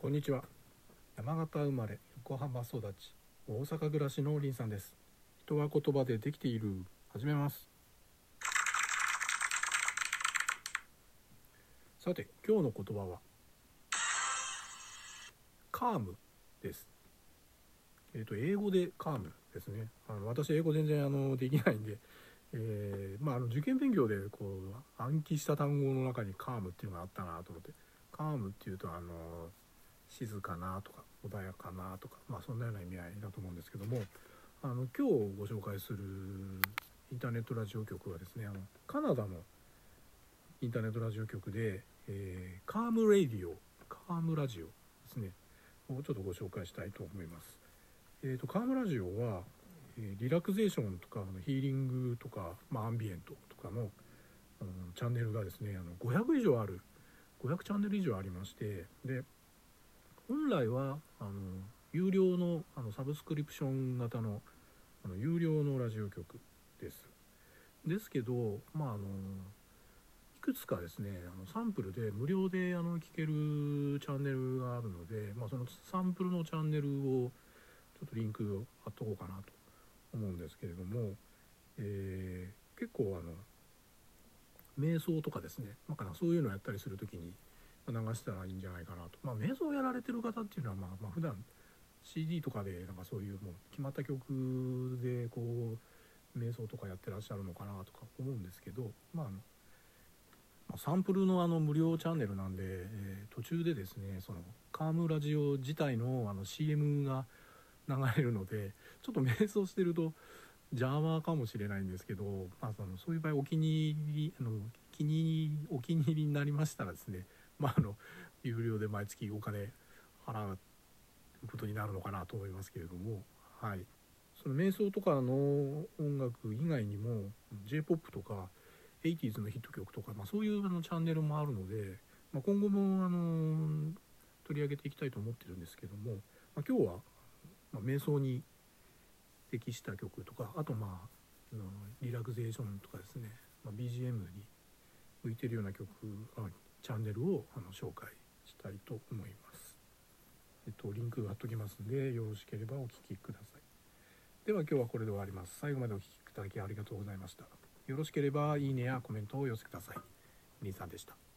こんにちは。山形生まれ横浜育ち大阪暮らしのりんさんです。人は言葉でできている。始めます。さて今日の言葉はカームです。えっ、と英語でカームですね。あの私英語全然あのできないんでえーまあ、あの受験勉強でこう暗記した単語の中にカームっていうのがあったなと思って。カームっていうとあの静かなとか穏やかなとか、まあ、そんなような意味合いだと思うんですけどもあの今日ご紹介するインターネットラジオ局はですねあのカナダのインターネットラジオ局で、えー、カームレディオカームラジオですねをちょっとご紹介したいと思います。えーと、カームラジオはえリラクゼーションとかヒーリングとか、まあ、アンビエントとかの、うん、チャンネルがですねあの500以上ある500チャンネル以上ありましてで本来はあの有料のあのサブスクリプション型のあの有料のラジオ局です。ですけど、まあ、あのいくつかですねあのサンプルで無料であの聞けるチャンネルがあるので、まあ、そのサンプルのチャンネルをちょっとリンクを貼っとこうかなと思うんですけれども、えー、結構あの瞑想とかですね、まあ、そういうのをやったりする時に流したらいいんじゃないかなと、まあ、瞑想をやられてる方っていうのは、まあ、まあ普段 CD とかでなんかそういうもう決まった曲でこう瞑想とかやってらっしゃるのかなとか思うんですけど、まあ、あのサンプルのあの無料チャンネルなんで、えー、途中でですねそのカームラジオ自体のあの CM が流れるのでちょっと瞑想してると邪魔かもしれないんですけど、まあ、そのそういう場合お気に入りあの気にお気に入りになりましたらですね、まあ、あの有料で毎月お金払うことになるのかなと思いますけれども、はい、その瞑想とかの音楽以外にも j p o p とか 80s のヒット曲とか、まあ、そういうあのチャンネルもあるので、まあ、今後もあの取り上げていきたいと思ってるんですけども、まあ、今日はま、瞑想に適した曲とかあとまあリラクゼーションとかですね、ま、BGM に向いてるような曲チャンネルをあの紹介したいと思います。えっと、リンク貼っときますんでよろしければお聴きください。では今日はこれで終わります。最後までお聴きいただきありがとうございました。よろしければいいねやコメントをお寄せください。兄さんでした。